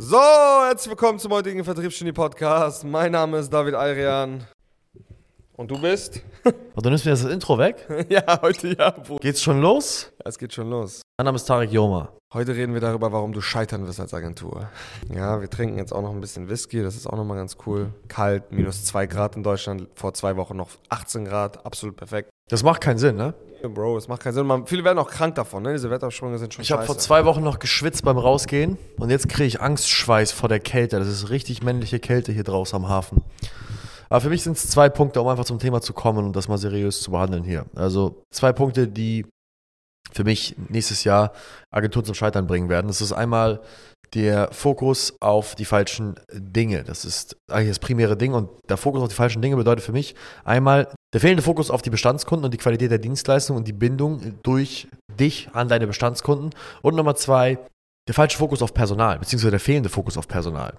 So, herzlich willkommen zum heutigen Vertriebsgenie Podcast. Mein Name ist David Ayrian. Und du bist? Und du nimmst mir das Intro weg? ja, heute ja. Bruder. Geht's schon los? Ja, es geht schon los. Mein Name ist Tarek Joma. Heute reden wir darüber, warum du scheitern wirst als Agentur. Ja, wir trinken jetzt auch noch ein bisschen Whisky, das ist auch nochmal ganz cool. Kalt, minus 2 Grad in Deutschland, vor zwei Wochen noch 18 Grad, absolut perfekt. Das macht keinen Sinn, ne? Bro, es macht keinen Sinn. Man, viele werden auch krank davon, ne? Diese Wettersprünge sind schon Ich habe vor zwei Wochen noch geschwitzt beim Rausgehen und jetzt kriege ich Angstschweiß vor der Kälte. Das ist richtig männliche Kälte hier draußen am Hafen. Aber für mich sind es zwei Punkte, um einfach zum Thema zu kommen und das mal seriös zu behandeln hier. Also zwei Punkte, die für mich nächstes Jahr Agenturen zum Scheitern bringen werden. Das ist einmal der Fokus auf die falschen Dinge. Das ist eigentlich das primäre Ding und der Fokus auf die falschen Dinge bedeutet für mich einmal der fehlende Fokus auf die Bestandskunden und die Qualität der Dienstleistung und die Bindung durch dich an deine Bestandskunden und Nummer zwei der falsche Fokus auf Personal, beziehungsweise der fehlende Fokus auf Personal.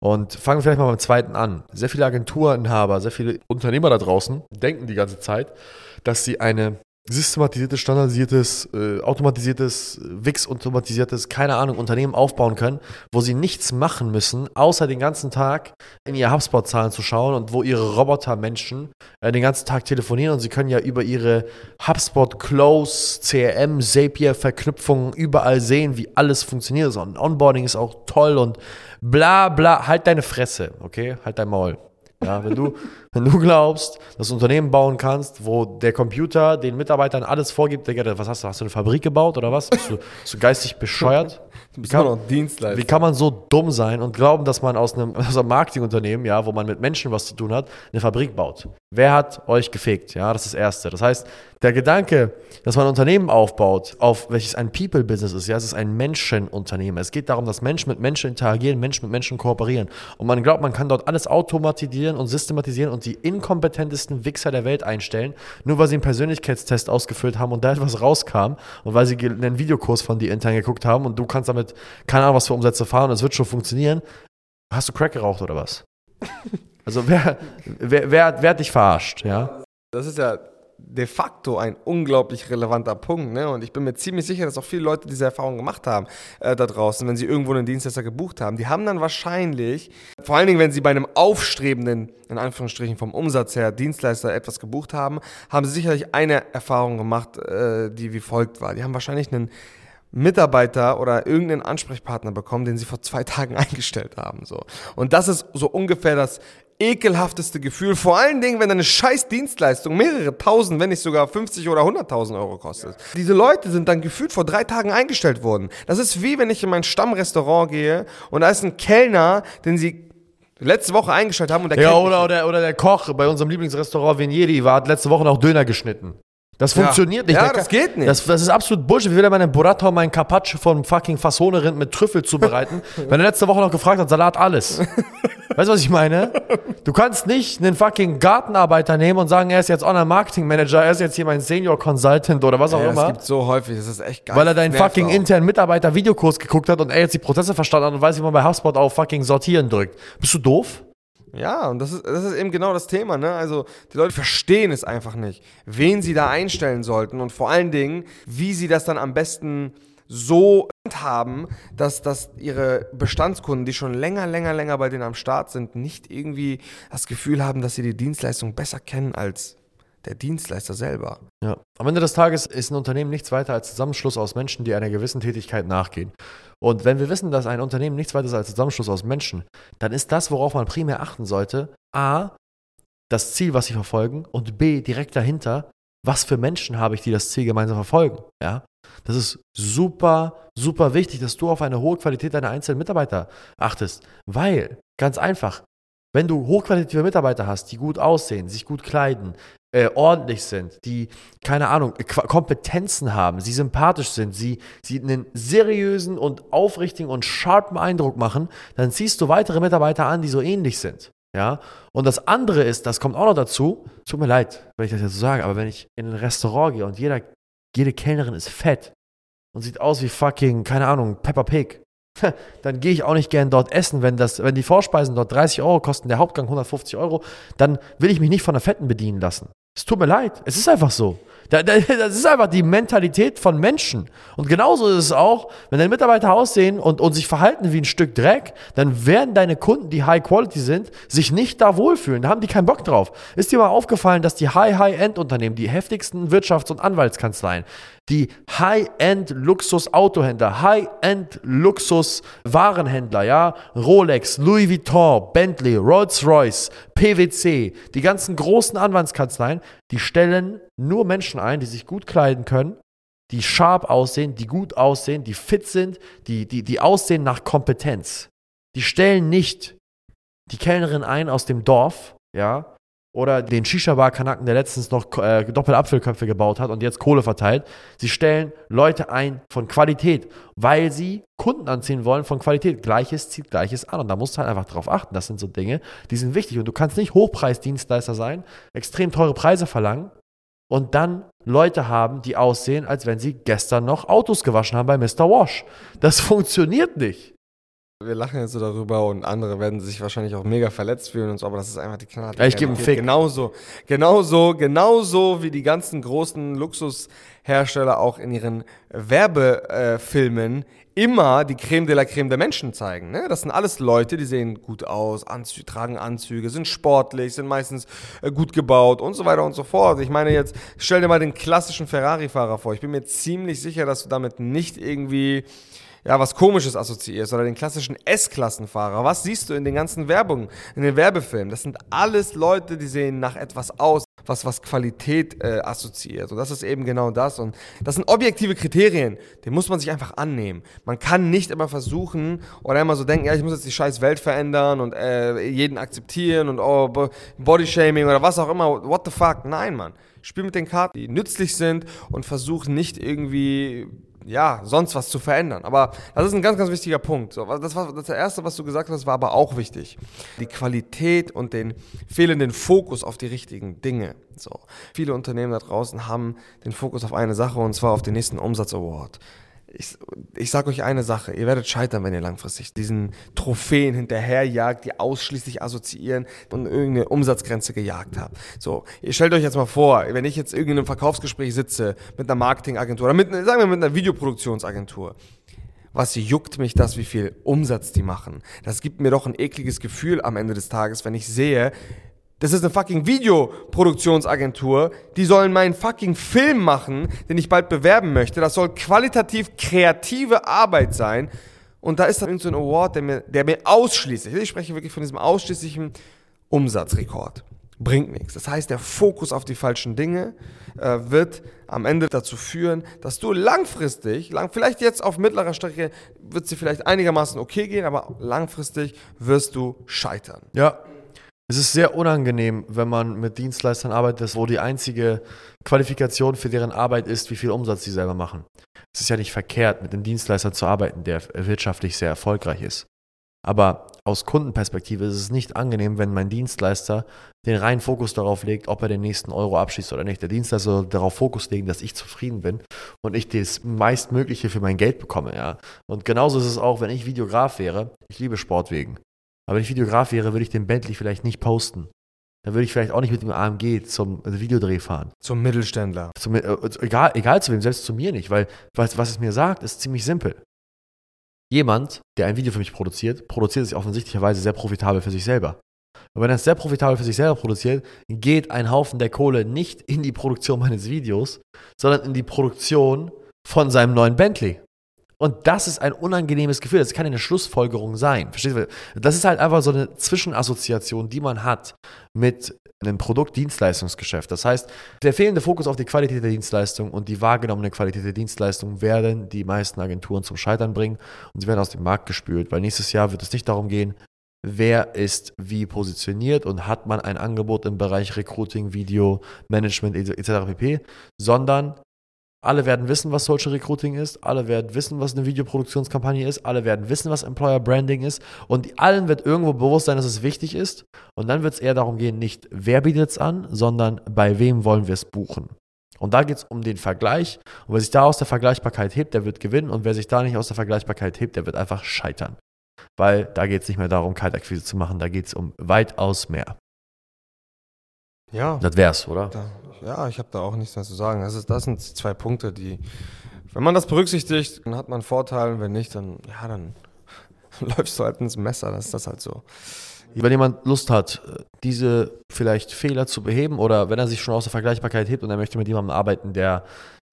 Und fangen wir vielleicht mal beim zweiten an. Sehr viele Agenturinhaber, sehr viele Unternehmer da draußen denken die ganze Zeit, dass sie eine systematisiertes, standardisiertes, äh, automatisiertes, Wix-automatisiertes, keine Ahnung, Unternehmen aufbauen können, wo sie nichts machen müssen, außer den ganzen Tag in ihr HubSpot-Zahlen zu schauen und wo ihre Robotermenschen äh, den ganzen Tag telefonieren und sie können ja über ihre HubSpot, Close, CRM, Zapier-Verknüpfungen überall sehen, wie alles funktioniert. Und Onboarding ist auch toll und bla bla. Halt deine Fresse, okay? Halt dein Maul. Ja, wenn du, wenn du glaubst, dass du ein Unternehmen bauen kannst, wo der Computer den Mitarbeitern alles vorgibt, Digga, was hast du? Hast du eine Fabrik gebaut oder was? Bist du, bist du geistig bescheuert? Bist kann. Wie kann man so dumm sein und glauben, dass man aus einem, aus einem Marketingunternehmen, ja, wo man mit Menschen was zu tun hat, eine Fabrik baut? Wer hat euch gefickt? Ja, das ist das Erste. Das heißt, der Gedanke, dass man ein Unternehmen aufbaut, auf welches ein People-Business ist, ja, es ist ein Menschenunternehmen. Es geht darum, dass Menschen mit Menschen interagieren, Menschen mit Menschen kooperieren. Und man glaubt, man kann dort alles automatisieren und systematisieren und die inkompetentesten Wichser der Welt einstellen, nur weil sie einen Persönlichkeitstest ausgefüllt haben und da etwas rauskam und weil sie einen Videokurs von dir intern geguckt haben und du kannst damit keine Ahnung was für Umsätze fahren und es wird schon funktionieren. Hast du Crack geraucht oder was? Also wer, wer, wer, wer hat dich verarscht, ja? Das ist ja de facto ein unglaublich relevanter Punkt. Ne? Und ich bin mir ziemlich sicher, dass auch viele Leute diese Erfahrung gemacht haben äh, da draußen, wenn sie irgendwo einen Dienstleister gebucht haben. Die haben dann wahrscheinlich, vor allen Dingen, wenn sie bei einem aufstrebenden, in Anführungsstrichen vom Umsatz her, Dienstleister etwas gebucht haben, haben sie sicherlich eine Erfahrung gemacht, äh, die wie folgt war. Die haben wahrscheinlich einen Mitarbeiter oder irgendeinen Ansprechpartner bekommen, den sie vor zwei Tagen eingestellt haben. So. Und das ist so ungefähr das ekelhafteste Gefühl. Vor allen Dingen, wenn eine scheiß Dienstleistung mehrere tausend, wenn nicht sogar 50 oder 100.000 Euro kostet. Diese Leute sind dann gefühlt vor drei Tagen eingestellt worden. Das ist wie wenn ich in mein Stammrestaurant gehe und da ist ein Kellner, den sie letzte Woche eingestellt haben und der Ja, oder, oder, oder der Koch bei unserem Lieblingsrestaurant Venieri war, hat letzte Woche noch Döner geschnitten. Das funktioniert nicht. Ja, das geht nicht. Das, das, ist absolut Bullshit. Wie will er meinen Burrata und meinen Carpaccio von fucking Fassone-Rind mit Trüffel zubereiten, wenn er letzte Woche noch gefragt hat, Salat alles. weißt du, was ich meine? Du kannst nicht einen fucking Gartenarbeiter nehmen und sagen, er ist jetzt Online-Marketing-Manager, er ist jetzt hier mein Senior-Consultant oder was auch ja, immer. Das gibt so häufig, das ist echt geil. Weil er deinen fucking internen Mitarbeiter-Videokurs geguckt hat und er jetzt die Prozesse verstanden hat und weiß, wie man bei HubSpot auf fucking Sortieren drückt. Bist du doof? Ja, und das ist, das ist eben genau das Thema. Ne? Also die Leute verstehen es einfach nicht, wen sie da einstellen sollten und vor allen Dingen, wie sie das dann am besten so haben, dass, dass ihre Bestandskunden, die schon länger, länger, länger bei denen am Start sind, nicht irgendwie das Gefühl haben, dass sie die Dienstleistung besser kennen als der Dienstleister selber. Ja. Am Ende des Tages ist ein Unternehmen nichts weiter als Zusammenschluss aus Menschen, die einer gewissen Tätigkeit nachgehen. Und wenn wir wissen, dass ein Unternehmen nichts weiter ist als Zusammenschluss aus Menschen, dann ist das, worauf man primär achten sollte, A, das Ziel, was sie verfolgen, und B, direkt dahinter, was für Menschen habe ich, die das Ziel gemeinsam verfolgen. Ja? Das ist super, super wichtig, dass du auf eine hohe Qualität deiner einzelnen Mitarbeiter achtest. Weil, ganz einfach, wenn du hochqualitative Mitarbeiter hast, die gut aussehen, sich gut kleiden, äh, ordentlich sind, die, keine Ahnung, Kompetenzen haben, sie sympathisch sind, sie, sie einen seriösen und aufrichtigen und sharpen Eindruck machen, dann ziehst du weitere Mitarbeiter an, die so ähnlich sind. Ja, und das andere ist, das kommt auch noch dazu, tut mir leid, wenn ich das jetzt so sage, aber wenn ich in ein Restaurant gehe und jeder, jede Kellnerin ist fett und sieht aus wie fucking, keine Ahnung, Peppa Pig, dann gehe ich auch nicht gern dort essen, wenn, das, wenn die Vorspeisen dort 30 Euro kosten, der Hauptgang 150 Euro, dann will ich mich nicht von der Fetten bedienen lassen. Es tut mir leid, es ist einfach so. Da, da, das ist einfach die Mentalität von Menschen. Und genauso ist es auch, wenn deine Mitarbeiter aussehen und, und sich verhalten wie ein Stück Dreck, dann werden deine Kunden, die High Quality sind, sich nicht da wohlfühlen. Da haben die keinen Bock drauf. Ist dir mal aufgefallen, dass die High-High-End-Unternehmen, die heftigsten Wirtschafts- und Anwaltskanzleien, die High-End-Luxus-Autohändler, High-End-Luxus-Warenhändler, ja, Rolex, Louis Vuitton, Bentley, Rolls-Royce, PwC, die ganzen großen Anwaltskanzleien, die stellen nur Menschen ein, die sich gut kleiden können, die sharp aussehen, die gut aussehen, die fit sind, die, die, die aussehen nach Kompetenz. Die stellen nicht die Kellnerin ein aus dem Dorf, ja, oder den Shisha-Bar-Kanaken, der letztens noch äh, Doppelapfelköpfe gebaut hat und jetzt Kohle verteilt. Sie stellen Leute ein von Qualität, weil sie Kunden anziehen wollen von Qualität. Gleiches zieht Gleiches an und da musst du halt einfach drauf achten. Das sind so Dinge, die sind wichtig und du kannst nicht Hochpreisdienstleister sein, extrem teure Preise verlangen und dann Leute haben, die aussehen, als wenn sie gestern noch Autos gewaschen haben bei Mr. Wash. Das funktioniert nicht. Wir lachen jetzt so darüber und andere werden sich wahrscheinlich auch mega verletzt fühlen und so, aber das ist einfach die knallharte Ja, ich gebe einen. Fick. Genauso, genauso, genauso wie die ganzen großen Luxushersteller auch in ihren Werbefilmen immer die Creme de la Creme der Menschen zeigen. Ne? Das sind alles Leute, die sehen gut aus, Anzü tragen Anzüge, sind sportlich, sind meistens äh, gut gebaut und so weiter und so fort. Ich meine jetzt, stell dir mal den klassischen Ferrari-Fahrer vor. Ich bin mir ziemlich sicher, dass du damit nicht irgendwie ja, was Komisches assoziierst oder den klassischen S-Klassenfahrer. Was siehst du in den ganzen Werbungen, in den Werbefilmen? Das sind alles Leute, die sehen nach etwas aus, was was Qualität äh, assoziiert. Und das ist eben genau das. Und das sind objektive Kriterien, die muss man sich einfach annehmen. Man kann nicht immer versuchen oder immer so denken, ja, ich muss jetzt die scheiß Welt verändern und äh, jeden akzeptieren und oh, Bo- Bodyshaming oder was auch immer. What the fuck? Nein, Mann. Spiel mit den Karten, die nützlich sind und versuch nicht irgendwie ja, sonst was zu verändern. Aber das ist ein ganz, ganz wichtiger Punkt. Das war das erste, was du gesagt hast, war aber auch wichtig. Die Qualität und den fehlenden Fokus auf die richtigen Dinge. So. Viele Unternehmen da draußen haben den Fokus auf eine Sache und zwar auf den nächsten Umsatz-Award. Ich, ich sage euch eine Sache, ihr werdet scheitern, wenn ihr langfristig diesen Trophäen hinterherjagt, die ausschließlich assoziieren und irgendeine Umsatzgrenze gejagt habt. So, ihr stellt euch jetzt mal vor, wenn ich jetzt irgendwie in einem Verkaufsgespräch sitze mit einer Marketingagentur oder mit, sagen wir mit einer Videoproduktionsagentur, was juckt mich das, wie viel Umsatz die machen? Das gibt mir doch ein ekliges Gefühl am Ende des Tages, wenn ich sehe, das ist eine fucking Videoproduktionsagentur. Die sollen meinen fucking Film machen, den ich bald bewerben möchte. Das soll qualitativ kreative Arbeit sein. Und da ist dann irgend so ein Award, der mir, der mir ausschließlich, ich spreche wirklich von diesem ausschließlichen Umsatzrekord. Bringt nichts. Das heißt, der Fokus auf die falschen Dinge äh, wird am Ende dazu führen, dass du langfristig, lang, vielleicht jetzt auf mittlerer Strecke wird sie vielleicht einigermaßen okay gehen, aber langfristig wirst du scheitern. Ja. Es ist sehr unangenehm, wenn man mit Dienstleistern arbeitet, wo die einzige Qualifikation für deren Arbeit ist, wie viel Umsatz sie selber machen. Es ist ja nicht verkehrt, mit einem Dienstleister zu arbeiten, der wirtschaftlich sehr erfolgreich ist. Aber aus Kundenperspektive ist es nicht angenehm, wenn mein Dienstleister den reinen Fokus darauf legt, ob er den nächsten Euro abschließt oder nicht. Der Dienstleister soll darauf Fokus legen, dass ich zufrieden bin und ich das meistmögliche für mein Geld bekomme. Ja. Und genauso ist es auch, wenn ich Videograf wäre. Ich liebe Sportwegen. Aber wenn ich Videograf wäre, würde ich den Bentley vielleicht nicht posten. Dann würde ich vielleicht auch nicht mit dem AMG zum Videodreh fahren. Zum Mittelständler. Zum, äh, egal, egal zu wem, selbst zu mir nicht, weil was, was es mir sagt, ist ziemlich simpel. Jemand, der ein Video für mich produziert, produziert es offensichtlicherweise sehr profitabel für sich selber. Und wenn er es sehr profitabel für sich selber produziert, geht ein Haufen der Kohle nicht in die Produktion meines Videos, sondern in die Produktion von seinem neuen Bentley. Und das ist ein unangenehmes Gefühl. Das kann eine Schlussfolgerung sein. Verstehst du? Das ist halt einfach so eine Zwischenassoziation, die man hat mit einem Produkt-Dienstleistungsgeschäft. Das heißt, der fehlende Fokus auf die Qualität der Dienstleistung und die wahrgenommene Qualität der Dienstleistung werden die meisten Agenturen zum Scheitern bringen und sie werden aus dem Markt gespült, weil nächstes Jahr wird es nicht darum gehen, wer ist wie positioniert und hat man ein Angebot im Bereich Recruiting, Video, Management etc. pp, sondern alle werden wissen, was Social Recruiting ist, alle werden wissen, was eine Videoproduktionskampagne ist, alle werden wissen, was Employer Branding ist und allen wird irgendwo bewusst sein, dass es wichtig ist und dann wird es eher darum gehen, nicht wer bietet es an, sondern bei wem wollen wir es buchen. Und da geht es um den Vergleich und wer sich da aus der Vergleichbarkeit hebt, der wird gewinnen und wer sich da nicht aus der Vergleichbarkeit hebt, der wird einfach scheitern. Weil da geht es nicht mehr darum, Kaltakquise zu machen, da geht es um weitaus mehr. Ja. Das wär's, oder? Da, ja, ich habe da auch nichts mehr zu sagen. Das, ist, das sind zwei Punkte, die, wenn man das berücksichtigt, dann hat man einen Vorteil. Wenn nicht, dann, ja, dann läufst du halt ins Messer. Das ist das halt so. Wenn jemand Lust hat, diese vielleicht Fehler zu beheben oder wenn er sich schon aus der Vergleichbarkeit hebt und er möchte mit jemandem arbeiten, der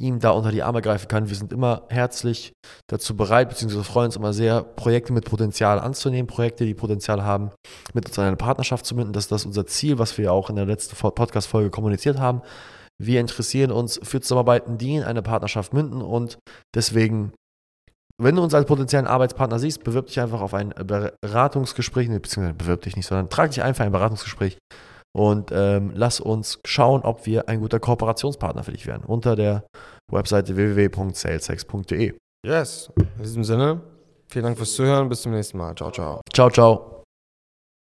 ihm da unter die Arme greifen kann, wir sind immer herzlich dazu bereit, beziehungsweise freuen uns immer sehr, Projekte mit Potenzial anzunehmen, Projekte, die Potenzial haben, mit uns in eine Partnerschaft zu münden. Das ist das unser Ziel, was wir auch in der letzten Podcast-Folge kommuniziert haben. Wir interessieren uns für Zusammenarbeiten, die in eine Partnerschaft münden und deswegen wenn du uns als potenziellen Arbeitspartner siehst, bewirb dich einfach auf ein Beratungsgespräch, beziehungsweise bewirb dich nicht, sondern trag dich einfach ein Beratungsgespräch und ähm, lass uns schauen, ob wir ein guter Kooperationspartner für dich werden. Unter der Webseite www.salesex.de. Yes, in diesem Sinne, vielen Dank fürs Zuhören, bis zum nächsten Mal. Ciao, ciao. Ciao, ciao.